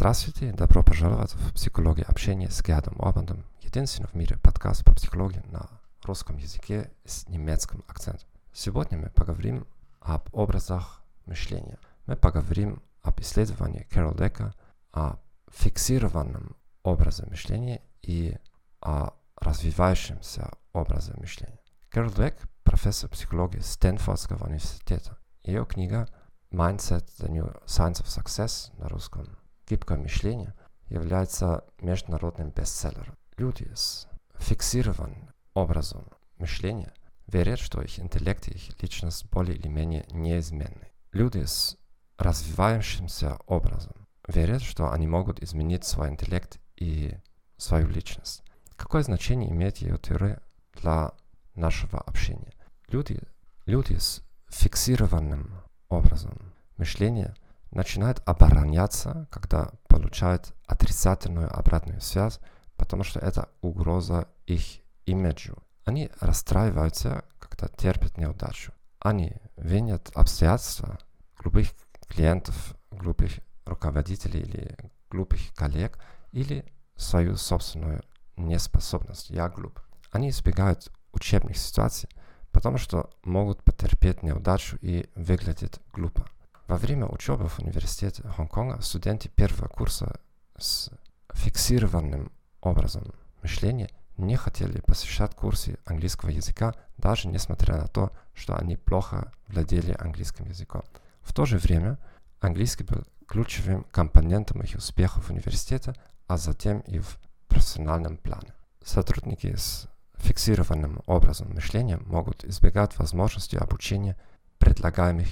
Здравствуйте добро пожаловать в «Психологию общения» с Гердом Орбандом, единственный в мире подкаст по психологии на русском языке с немецким акцентом. Сегодня мы поговорим об образах мышления. Мы поговорим об исследовании Кэрол Дека о фиксированном образе мышления и о развивающемся образе мышления. Кэрол Дек – профессор психологии Стэнфордского университета. Ее книга Mindset – The New Science of Success на русском «Гибкое мышление» является международным бестселлером. Люди с фиксированным образом мышления верят, что их интеллект и их личность более или менее неизменны. Люди с развивающимся образом верят, что они могут изменить свой интеллект и свою личность. Какое значение имеет ее теория для нашего общения? Люди, люди с фиксированным образом мышления начинают обороняться, когда получают отрицательную обратную связь, потому что это угроза их имиджу. Они расстраиваются, когда терпят неудачу. Они винят обстоятельства глупых клиентов, глупых руководителей или глупых коллег или свою собственную неспособность. Я глуп. Они избегают учебных ситуаций, потому что могут потерпеть неудачу и выглядят глупо. Во время учебы в университете Гонконга студенты первого курса с фиксированным образом мышления не хотели посещать курсы английского языка, даже несмотря на то, что они плохо владели английским языком. В то же время английский был ключевым компонентом их успехов в университете, а затем и в профессиональном плане. Сотрудники с фиксированным образом мышления могут избегать возможности обучения предлагаемых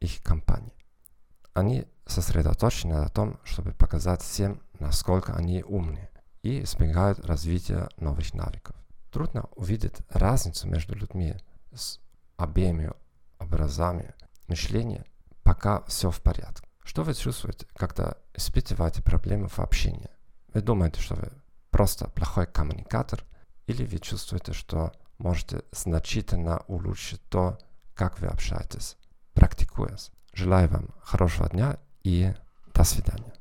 их компаний. Они сосредоточены на том, чтобы показать всем, насколько они умны, и избегают развития новых навыков. Трудно увидеть разницу между людьми с обеими образами мышления, пока все в порядке. Что вы чувствуете, когда испытываете проблемы в общении? Вы думаете, что вы просто плохой коммуникатор, или вы чувствуете, что можете значительно улучшить то, как вы общаетесь, практикуясь. Желаю вам хорошего дня и до свидания.